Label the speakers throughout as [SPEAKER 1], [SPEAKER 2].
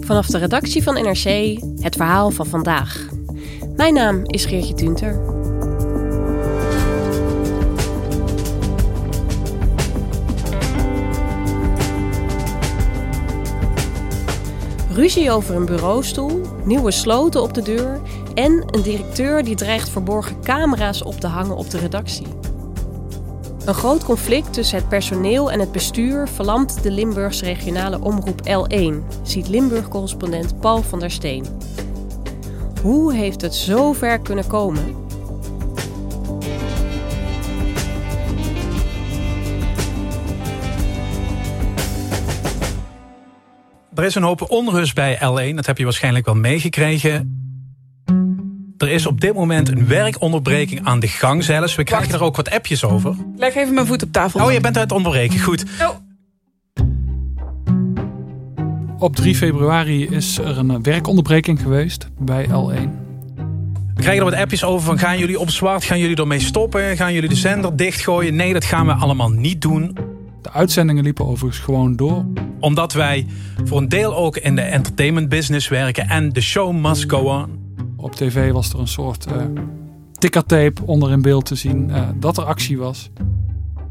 [SPEAKER 1] Vanaf de redactie van NRC het verhaal van vandaag. Mijn naam is Geertje Tunter. Ruzie over een bureaustoel, nieuwe sloten op de deur en een directeur die dreigt verborgen camera's op te hangen op de redactie. Een groot conflict tussen het personeel en het bestuur verlamt de Limburgse regionale omroep L1, ziet Limburg-correspondent Paul van der Steen. Hoe heeft het zo ver kunnen komen?
[SPEAKER 2] Er is een hoop onrust bij L1, dat heb je waarschijnlijk wel meegekregen. Er is op dit moment een werkonderbreking aan de gang zelfs. We krijgen er ook wat appjes over.
[SPEAKER 3] Leg even mijn voet op tafel.
[SPEAKER 2] Oh, je bent aan het onderbreken. Goed.
[SPEAKER 3] Oh.
[SPEAKER 4] Op 3 februari is er een werkonderbreking geweest bij L1.
[SPEAKER 2] We krijgen er wat appjes over van gaan jullie op zwart, gaan jullie ermee stoppen, gaan jullie de zender dichtgooien? Nee, dat gaan we allemaal niet doen.
[SPEAKER 4] De uitzendingen liepen overigens gewoon door.
[SPEAKER 2] Omdat wij voor een deel ook in de entertainment business werken en de show must go on.
[SPEAKER 4] Op tv was er een soort uh, tickertape onder in beeld te zien uh, dat er actie was.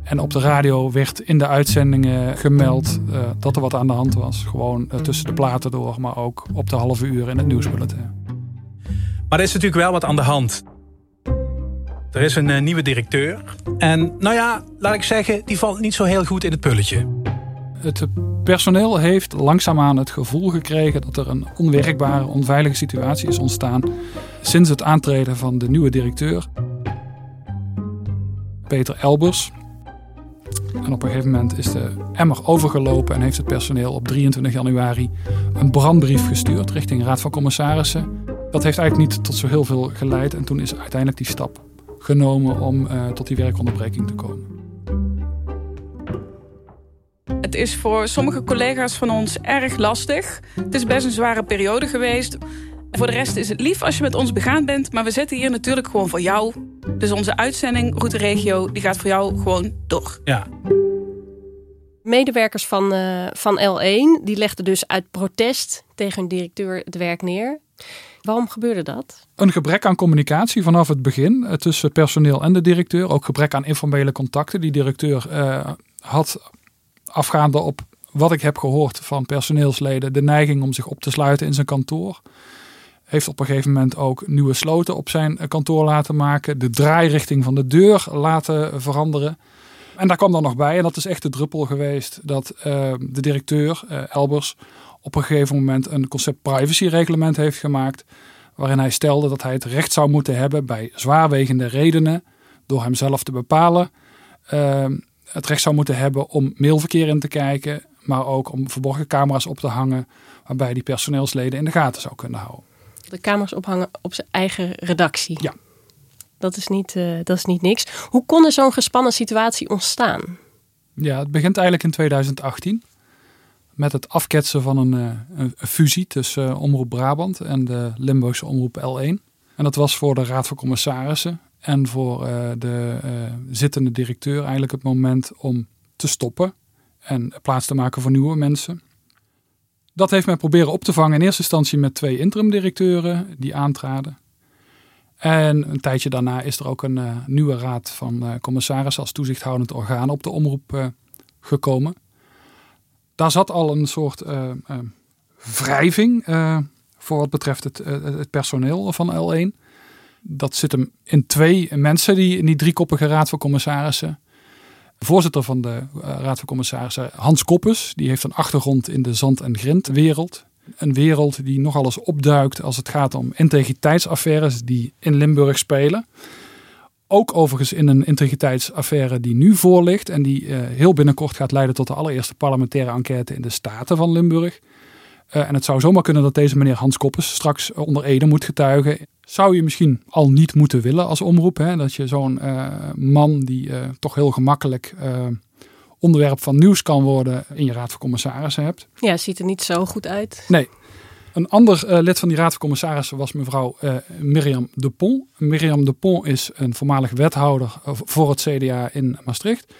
[SPEAKER 4] En op de radio werd in de uitzendingen gemeld uh, dat er wat aan de hand was. Gewoon tussen de platen door, maar ook op de halve uur in het nieuwsbulletin.
[SPEAKER 2] Maar er is natuurlijk wel wat aan de hand. Er is een nieuwe directeur. En nou ja, laat ik zeggen, die valt niet zo heel goed in het pulletje.
[SPEAKER 4] Het personeel heeft langzaamaan het gevoel gekregen dat er een onwerkbare, onveilige situatie is ontstaan sinds het aantreden van de nieuwe directeur, Peter Elbers. En op een gegeven moment is de emmer overgelopen en heeft het personeel op 23 januari een brandbrief gestuurd richting Raad van Commissarissen. Dat heeft eigenlijk niet tot zo heel veel geleid en toen is uiteindelijk die stap genomen om uh, tot die werkonderbreking te komen.
[SPEAKER 3] Het is voor sommige collega's van ons erg lastig. Het is best een zware periode geweest. Voor de rest is het lief als je met ons begaan bent, maar we zitten hier natuurlijk gewoon voor jou. Dus onze uitzending Route Regio die gaat voor jou gewoon door.
[SPEAKER 2] Ja.
[SPEAKER 1] Medewerkers van, uh, van L1 die legden dus uit protest tegen hun directeur het werk neer. Waarom gebeurde dat?
[SPEAKER 4] Een gebrek aan communicatie vanaf het begin uh, tussen personeel en de directeur. Ook gebrek aan informele contacten. Die directeur uh, had afgaande op wat ik heb gehoord van personeelsleden, de neiging om zich op te sluiten in zijn kantoor. Heeft op een gegeven moment ook nieuwe sloten op zijn kantoor laten maken. De draairichting van de deur laten veranderen. En daar kwam dan nog bij, en dat is echt de druppel geweest, dat uh, de directeur, uh, Elbers, op een gegeven moment een concept privacyreglement heeft gemaakt. Waarin hij stelde dat hij het recht zou moeten hebben bij zwaarwegende redenen, door hemzelf te bepalen, uh, het recht zou moeten hebben om mailverkeer in te kijken, maar ook om verborgen camera's op te hangen, waarbij die personeelsleden in de gaten zou kunnen houden.
[SPEAKER 1] De camera's ophangen op zijn eigen redactie.
[SPEAKER 4] Ja.
[SPEAKER 1] Dat is niet, uh, dat is niet niks. Hoe kon er zo'n gespannen situatie ontstaan?
[SPEAKER 4] Ja, het begint eigenlijk in 2018 met het afketsen van een, een, een fusie tussen uh, Omroep Brabant en de Limburgse Omroep L1. En dat was voor de Raad van Commissarissen en voor uh, de uh, zittende directeur eigenlijk het moment om te stoppen en plaats te maken voor nieuwe mensen. Dat heeft men proberen op te vangen in eerste instantie met twee interim-directeuren die aantraden. En een tijdje daarna is er ook een uh, nieuwe raad van commissarissen als toezichthoudend orgaan op de omroep gekomen. daar zat al een soort wrijving voor wat betreft het, het personeel van L1. Dat zit hem in twee mensen, die, in die driekoppige raad van commissarissen. Voorzitter van de raad van commissarissen, Hans Koppes, die heeft een achtergrond in de zand- en grindwereld. Een wereld die nogal eens opduikt als het gaat om integriteitsaffaires die in Limburg spelen. Ook overigens in een integriteitsaffaire die nu voor ligt en die uh, heel binnenkort gaat leiden tot de allereerste parlementaire enquête in de Staten van Limburg. Uh, en het zou zomaar kunnen dat deze meneer Hans Koppes straks onder Ede moet getuigen. Zou je misschien al niet moeten willen als omroep. Hè? Dat je zo'n uh, man die toch heel gemakkelijk onderwerp van nieuws kan worden in je raad van commissarissen hebt.
[SPEAKER 1] Ja, ziet er niet zo goed uit.
[SPEAKER 4] Nee. Een ander uh, lid van die raad van commissarissen was mevrouw uh, Mirjam de Pont. Mirjam de Pont is een voormalig wethouder eh, voor het CDA in Maastricht.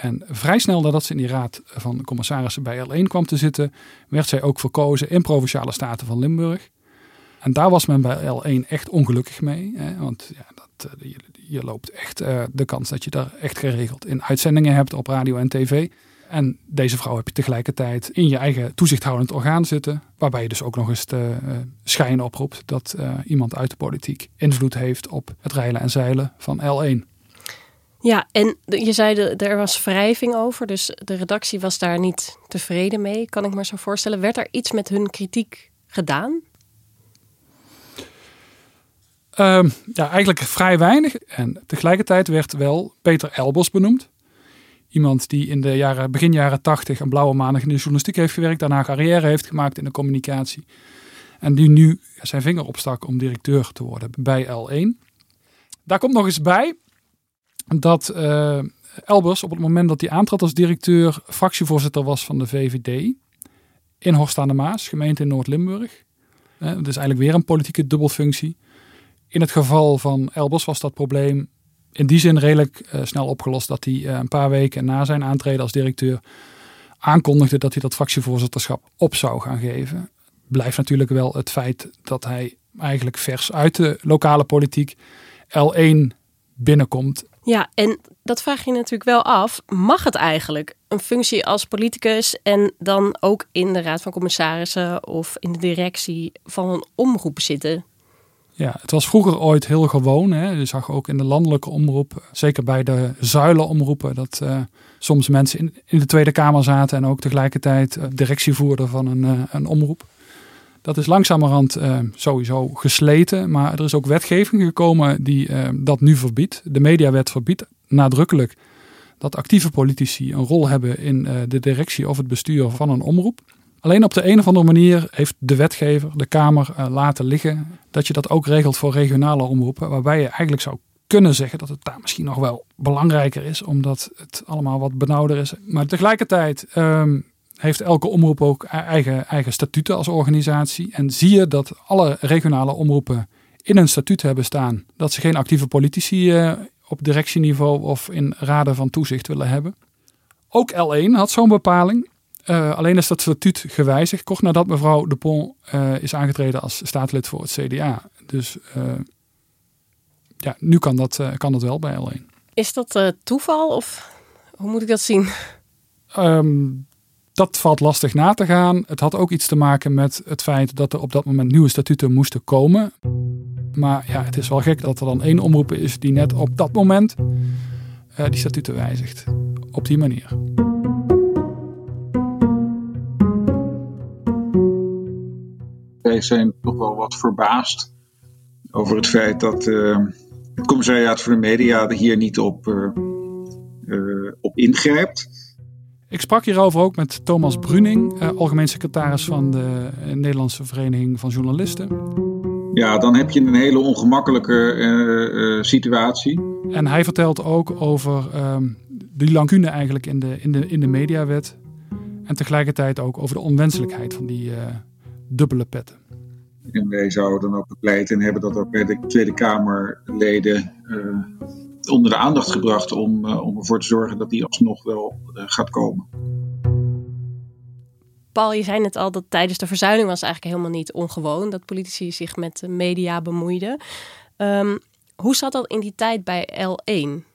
[SPEAKER 4] En vrij snel nadat ze in die raad van commissarissen bij L1 kwam te zitten, werd zij ook verkozen in Provinciale Staten van Limburg. En daar was men bij L1 echt ongelukkig mee. Hè, want ja, dat, je, je, loopt echt de kans dat je daar echt geregeld in uitzendingen hebt op radio en tv. En deze vrouw heb je tegelijkertijd in je eigen toezichthoudend orgaan zitten. Waarbij je dus ook nog eens de uh, schijn oproept dat iemand uit de politiek invloed heeft op het rijlen en zeilen van L1.
[SPEAKER 1] Ja, en je zei er was wrijving over, dus de redactie was daar niet tevreden mee, kan ik me zo voorstellen. Werd er iets met hun kritiek gedaan?
[SPEAKER 4] Um, ja, eigenlijk vrij weinig. En tegelijkertijd werd wel Peter Elbers benoemd. Iemand die in de jaren, begin jaren 80 een blauwe maandag in de journalistiek heeft gewerkt. Daarna carrière heeft gemaakt in de communicatie. En die nu zijn vinger opstak om directeur te worden bij L1. Daar komt nog eens bij dat uh, Elbers op het moment dat hij aantrad als directeur fractievoorzitter was van de VVD. In Horst aan de Maas, gemeente in Noord-Limburg. Dat is eigenlijk weer een politieke dubbelfunctie. In het geval van Elbers was dat probleem in die zin redelijk uh, snel opgelost dat hij een paar weken na zijn aantreden als directeur aankondigde dat hij dat fractievoorzitterschap op zou gaan geven. Blijft natuurlijk wel het feit dat hij eigenlijk vers uit de lokale politiek L1 binnenkomt.
[SPEAKER 1] Ja, en dat vraag je natuurlijk wel af. Mag het eigenlijk een functie als politicus en dan ook in de raad van commissarissen of in de directie van een omroep zitten?
[SPEAKER 4] Ja, het was vroeger ooit heel gewoon. Hè. Je zag ook in de landelijke omroep, zeker bij de zuilenomroepen, dat uh, soms mensen in, in, de Tweede Kamer zaten en ook tegelijkertijd uh, directie voerden van een, uh, een omroep. Dat is langzamerhand sowieso gesleten, maar er is ook wetgeving gekomen die dat nu verbiedt. De mediawet verbiedt nadrukkelijk dat actieve politici een rol hebben in de directie of het bestuur van een omroep. Alleen op de een of andere manier heeft de wetgever, de Kamer, uh, laten liggen dat je dat ook regelt voor regionale omroepen. Waarbij je eigenlijk zou kunnen zeggen dat het daar misschien nog wel belangrijker is, omdat het allemaal wat benauwder is. Maar tegelijkertijd um, heeft elke omroep ook e-, eigen, eigen statuten als organisatie. En zie je dat alle regionale omroepen in een statuut hebben staan dat ze geen actieve politici uh, op directieniveau of in raden van toezicht willen hebben. Ook L1 had zo'n bepaling. Uh, alleen is dat statuut gewijzigd kort nadat mevrouw De Pont uh, is aangetreden als staatslid voor het CDA. Dus uh, ja, nu kan dat, kan dat wel bij L1.
[SPEAKER 1] Is dat toeval of hoe moet ik dat zien?
[SPEAKER 4] Um, dat valt lastig na te gaan. Het had ook iets te maken met het feit dat er op dat moment nieuwe statuten moesten komen. Maar ja, het is wel gek dat er dan één omroep is die net op dat moment die statuten wijzigt. Op die manier.
[SPEAKER 5] Wij zijn toch wel wat verbaasd over het feit dat uh, het commissariaat voor de media hier niet op, uh, op ingrijpt.
[SPEAKER 4] Ik sprak hierover ook met Thomas Bruning, algemeen secretaris van de Nederlandse Vereniging van Journalisten.
[SPEAKER 5] Ja, dan heb je een hele ongemakkelijke situatie.
[SPEAKER 4] En hij vertelt ook over ehm, die lacune eigenlijk in de, in, de, in de mediawet. En tegelijkertijd ook over de onwenselijkheid van die dubbele petten.
[SPEAKER 5] En wij zouden dan ook pleiten hebben dat ook bij de Tweede Kamerleden onder de aandacht gebracht om, uh, om ervoor te zorgen dat die alsnog wel uh, gaat komen.
[SPEAKER 1] Paul, je zei net al dat tijdens de verzuiling was eigenlijk helemaal niet ongewoon dat politici zich met de media bemoeiden. Um, hoe zat dat in die tijd bij L1?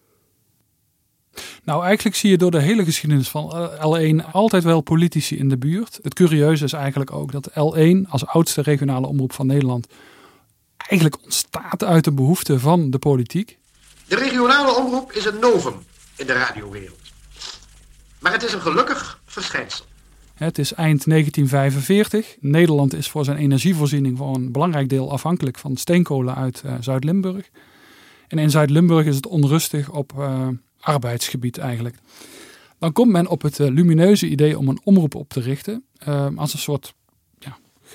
[SPEAKER 4] Nou, eigenlijk zie je door de hele geschiedenis van L1 altijd wel politici in de buurt. Het curieuze is eigenlijk ook dat L1 als oudste regionale omroep van Nederland eigenlijk ontstaat uit de behoeften van de politiek.
[SPEAKER 6] De regionale omroep is een novum in de radiowereld. Maar het is een gelukkig verschijnsel.
[SPEAKER 4] Het is eind 1945. Nederland is voor zijn energievoorziening voor een belangrijk deel afhankelijk van steenkolen uit uh, Zuid-Limburg. En in Zuid-Limburg is het onrustig op uh, arbeidsgebied eigenlijk. Dan komt men op het uh, lumineuze idee om een omroep op te richten als een soort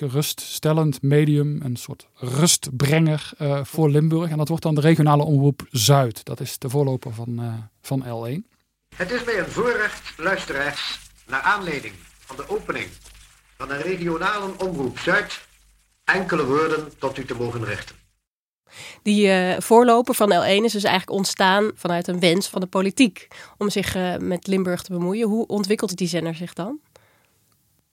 [SPEAKER 4] geruststellend medium, een soort rustbrenger voor Limburg. En dat wordt dan de regionale omroep Zuid. Dat is de voorloper van, van L1.
[SPEAKER 6] Het is mij een voorrecht, luisteraars, naar aanleiding van de opening van een regionale omroep Zuid enkele woorden tot u te mogen richten.
[SPEAKER 1] Die uh, voorloper van L1 is dus eigenlijk ontstaan vanuit een wens van de politiek om zich uh, met Limburg te bemoeien. Hoe ontwikkelt die zender zich dan?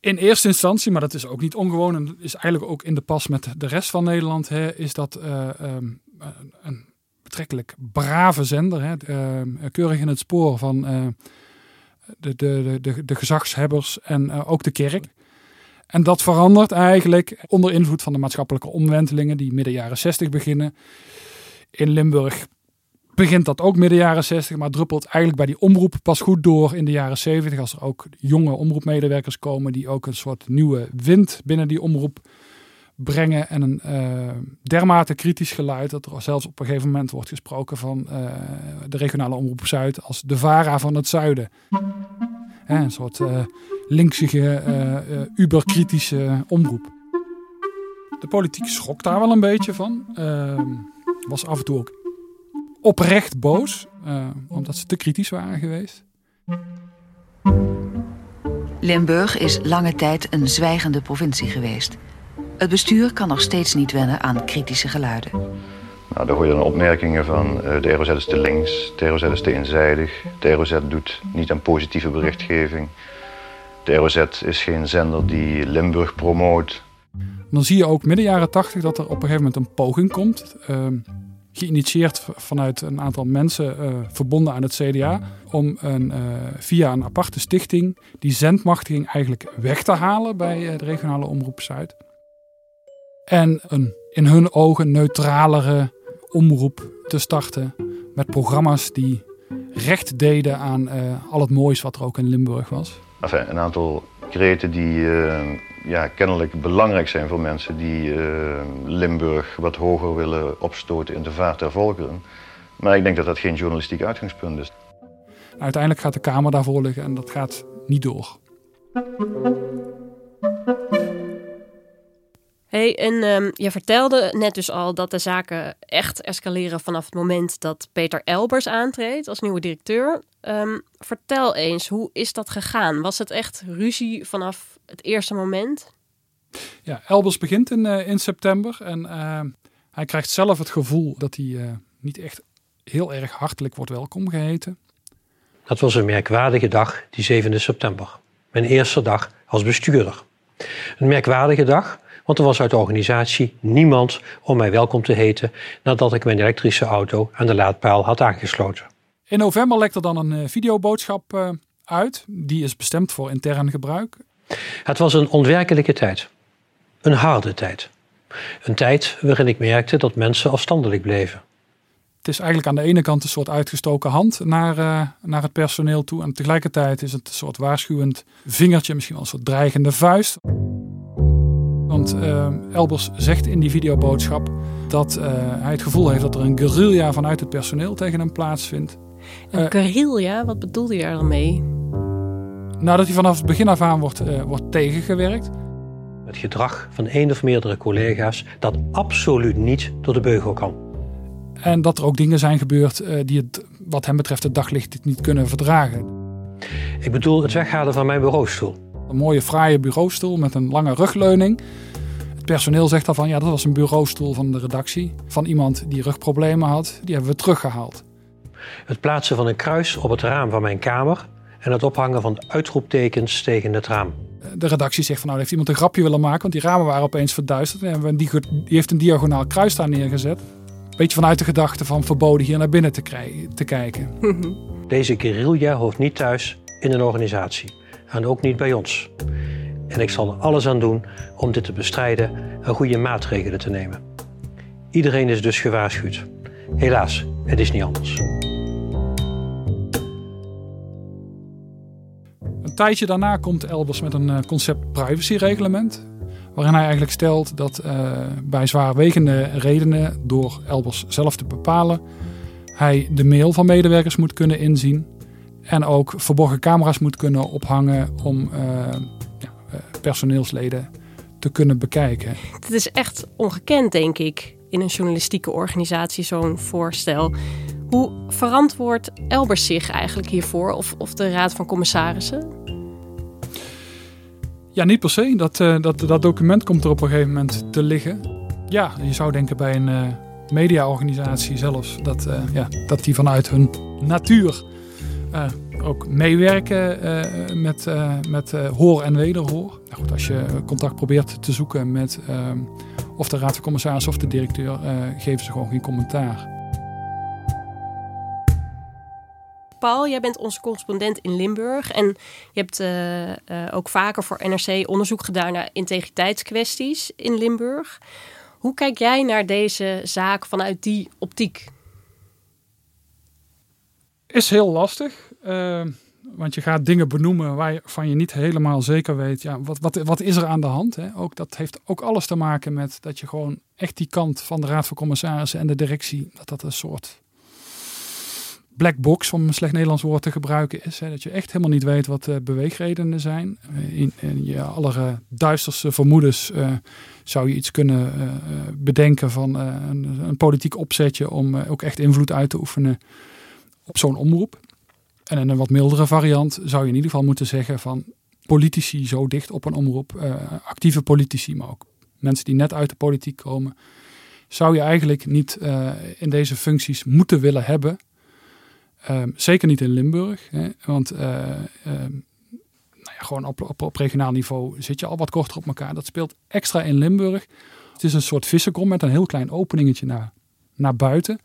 [SPEAKER 4] In eerste instantie, maar dat is ook niet ongewoon en is eigenlijk ook in de pas met de rest van Nederland, hè, is dat uh, um, een betrekkelijk brave zender. Hè, keurig in het spoor van de, de, de, de gezagshebbers en ook de kerk. En dat verandert eigenlijk onder invloed van de maatschappelijke omwentelingen die midden jaren 60 beginnen. In Limburg begint dat ook midden jaren 60, maar druppelt eigenlijk bij die omroep pas goed door in de jaren 70. Als er ook jonge omroepmedewerkers komen die ook een soort nieuwe wind binnen die omroep brengen. En een uh, dermate kritisch geluid dat er zelfs op een gegeven moment wordt gesproken van uh, de regionale omroep Zuid als de Vara van het Zuiden. Een soort uh, linksige, uberkritische omroep. De politiek schrok daar wel een beetje van. Ehm, was af en toe ook oprecht boos, omdat ze te kritisch waren geweest.
[SPEAKER 7] Limburg is lange tijd een zwijgende provincie geweest. Het bestuur kan nog steeds niet wennen aan kritische geluiden.
[SPEAKER 8] Nou, daar hoor je dan opmerkingen van uh, de ROZ is te links, de ROZ is te eenzijdig, de ROZ doet niet aan positieve berichtgeving. De ROZ is geen zender die Limburg promoot.
[SPEAKER 4] Dan zie je ook midden jaren tachtig dat er op een gegeven moment een poging komt. Uh, geïnitieerd vanuit een aantal mensen uh, verbonden aan het CDA. Om een, uh, via een aparte stichting die zendmachtiging eigenlijk weg te halen bij de regionale omroep Zuid. En een in hun ogen neutralere omroep te starten. Met programma's die recht deden aan uh, al het moois wat er ook in Limburg was.
[SPEAKER 8] Enfin, een aantal kreten die uh, ja, kennelijk belangrijk zijn voor mensen die uh, Limburg wat hoger willen opstoten in de vaart der volkeren. Maar ik denk dat dat geen journalistiek uitgangspunt is.
[SPEAKER 4] Uiteindelijk gaat de Kamer daarvoor liggen en dat gaat niet door.
[SPEAKER 1] Hey, en um, je vertelde net dus al dat de zaken echt escaleren vanaf het moment dat Peter Elbers aantreedt als nieuwe directeur. Um, vertel eens, hoe is dat gegaan? Was het echt ruzie vanaf het eerste moment?
[SPEAKER 4] Ja, Elbers begint in, uh, in september en uh, hij krijgt zelf het gevoel dat hij uh, niet echt heel erg hartelijk wordt welkom geheten.
[SPEAKER 9] Dat was een merkwaardige dag, die 7e september. Mijn eerste dag als bestuurder. Een merkwaardige dag want er was uit de organisatie niemand om mij welkom te heten nadat ik mijn elektrische auto aan de laadpaal had aangesloten.
[SPEAKER 4] In november lekt er dan een uh, videoboodschap uh, uit. Die is bestemd voor intern gebruik.
[SPEAKER 9] Het was een onwerkelijke tijd. Een harde tijd. Een tijd waarin ik merkte dat mensen afstandelijk bleven.
[SPEAKER 4] Het is eigenlijk aan de ene kant een soort uitgestoken hand naar, uh, naar het personeel toe. En tegelijkertijd is het een soort waarschuwend vingertje, misschien wel een soort dreigende vuist. Want uh, Elbers zegt in die videoboodschap dat uh, hij het gevoel heeft dat er een guerrilla vanuit het personeel tegen hem plaatsvindt.
[SPEAKER 1] Een uh, guerrilla? Wat bedoelde je er dan mee?
[SPEAKER 4] Nou, dat hij vanaf het begin af aan wordt, uh, wordt tegengewerkt.
[SPEAKER 9] Het gedrag van één of meerdere collega's dat absoluut niet door de beugel kan.
[SPEAKER 4] En dat er ook dingen zijn gebeurd die het, wat hem betreft het daglicht niet kunnen verdragen.
[SPEAKER 9] Ik bedoel het weghalen van mijn bureaustoel.
[SPEAKER 4] Een mooie fraaie bureaustoel met een lange rugleuning. Het personeel zegt daarvan, ja dat was een bureaustoel van de redactie. Van iemand die rugproblemen had. Die hebben we teruggehaald.
[SPEAKER 9] Het plaatsen van een kruis op het raam van mijn kamer. En het ophangen van uitroeptekens tegen het raam.
[SPEAKER 4] De redactie zegt van nou heeft iemand een grapje willen maken. Want die ramen waren opeens verduisterd. En die, die heeft een diagonaal kruis daar neergezet. Beetje vanuit de gedachte van verboden hier naar binnen te, te kijken.
[SPEAKER 9] Deze guerrilla hoort niet thuis in een organisatie. En ook niet bij ons. En ik zal er alles aan doen om dit te bestrijden en goede maatregelen te nemen. Iedereen is dus gewaarschuwd. Helaas, het is niet anders.
[SPEAKER 4] Een tijdje daarna komt Elbers met een eh, concept privacyreglement. Waarin hij eigenlijk stelt dat uh, bij zwaarwegende redenen door Elbers zelf te bepalen, hij de mail van medewerkers moet kunnen inzien. En ook verborgen camera's moet kunnen ophangen om uh, ja, personeelsleden te kunnen bekijken.
[SPEAKER 1] Het is echt ongekend, denk ik, in een journalistieke organisatie, zo'n voorstel. Hoe verantwoordt Elbers zich eigenlijk hiervoor, of, of de Raad van Commissarissen?
[SPEAKER 4] Ja, niet per se. Dat, uh, dat, dat document komt er op een gegeven moment te liggen. Ja, je zou denken bij een uh, mediaorganisatie zelfs dat, uh, ja, dat die vanuit hun natuur ook meewerken met, met hoor en wederhoor. Nou goed, als je contact probeert te zoeken met of de raad van commissarissen of de directeur, geven ze gewoon geen commentaar.
[SPEAKER 1] Paul, jij bent onze correspondent in Limburg. En je hebt ook vaker voor NRC onderzoek gedaan naar integriteitskwesties in Limburg. Hoe kijk jij naar deze zaak vanuit die optiek?
[SPEAKER 4] Is heel lastig. Uh, want je gaat dingen benoemen waarvan je niet helemaal zeker weet. Ja, wat, wat, wat is er aan de hand? Hè? Ook, dat heeft ook alles te maken met dat je gewoon echt die kant van de Raad van Commissarissen en de directie, dat dat een soort black box, om een slecht Nederlands woord te gebruiken, is hè, dat je echt helemaal niet weet wat de beweegredenen zijn. In, in je aller duisterste vermoedens zou je iets kunnen bedenken van een, een, politiek opzetje om ook echt invloed uit te oefenen op zo'n omroep. En in een wat mildere variant zou je in ieder geval moeten zeggen van politici zo dicht op een omroep, actieve politici, maar ook mensen die net uit de politiek komen, zou je eigenlijk niet in deze functies moeten willen hebben. Um, zeker niet in Limburg, hè, want uh, um, nou ja, gewoon op, op, op, regionaal niveau zit je al wat korter op elkaar. Dat speelt extra in Limburg. Het is een soort vissenkom met een heel klein openingetje naar, naar buiten.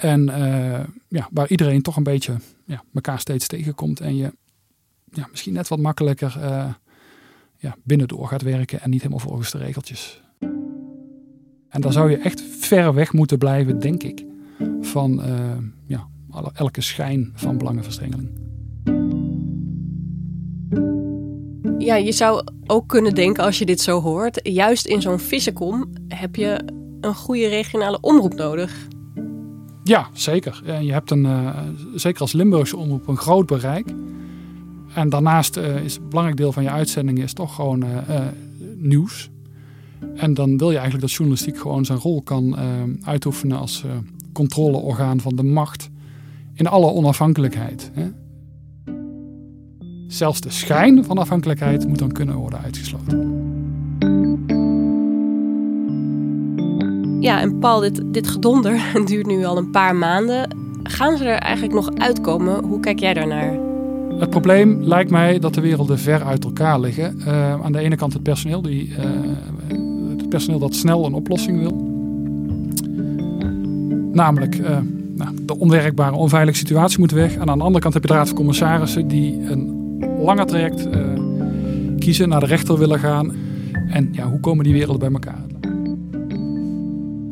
[SPEAKER 4] En uh, ja, waar iedereen toch een beetje ja, elkaar steeds tegenkomt. En je ja, misschien net wat makkelijker uh, ja, binnendoor gaat werken en niet helemaal volgens de regeltjes. En dan zou je echt ver weg moeten blijven, denk ik, van ja, elke schijn van belangenverstrengeling.
[SPEAKER 1] Ja, je zou ook kunnen denken als je dit zo hoort, juist in zo'n vissenkom heb je een goede regionale omroep nodig.
[SPEAKER 4] Ja, zeker. Je hebt een, uh, zeker als Limburgse omroep een groot bereik. En daarnaast uh, is een belangrijk deel van je uitzendingen is toch gewoon uh, nieuws. En dan wil je eigenlijk dat journalistiek gewoon zijn rol kan uitoefenen als controleorgaan van de macht in alle onafhankelijkheid. Hè? Zelfs de schijn van afhankelijkheid moet dan kunnen worden uitgesloten.
[SPEAKER 1] Ja, en Paul, dit, dit gedonder duurt nu al een paar maanden. Gaan ze er eigenlijk nog uitkomen? Hoe kijk jij daarnaar?
[SPEAKER 4] Het probleem lijkt mij dat de werelden ver uit elkaar liggen. Uh, aan de ene kant het personeel, die, uh, het personeel dat snel een oplossing wil. Namelijk uh, nou, de onwerkbare, onveilige situatie moet weg. En aan de andere kant heb je de Raad van Commissarissen die een langer traject kiezen, naar de rechter willen gaan. En ja, hoe komen die werelden bij elkaar?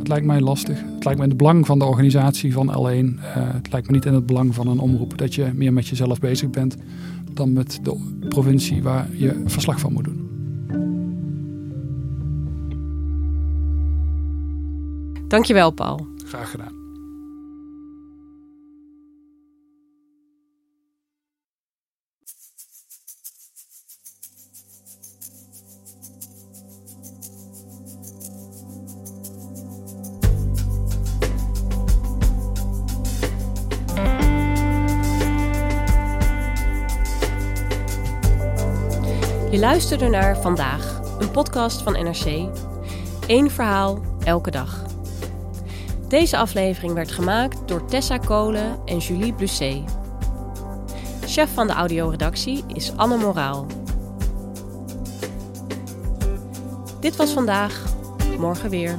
[SPEAKER 4] Het lijkt mij lastig. Het lijkt me in het belang van de organisatie van L1. Uh, het lijkt me niet in het belang van een omroep dat je meer met jezelf bezig bent dan met de provincie waar je verslag van moet doen.
[SPEAKER 1] Dankjewel, Paul.
[SPEAKER 4] Graag gedaan.
[SPEAKER 1] Je luisterde naar Vandaag, een podcast van NRC. Eén verhaal, elke dag. Deze aflevering werd gemaakt door Tessa Kolen en Julie Blusset. Chef van de audioredactie is Anne Moraal. Dit was vandaag, morgen weer.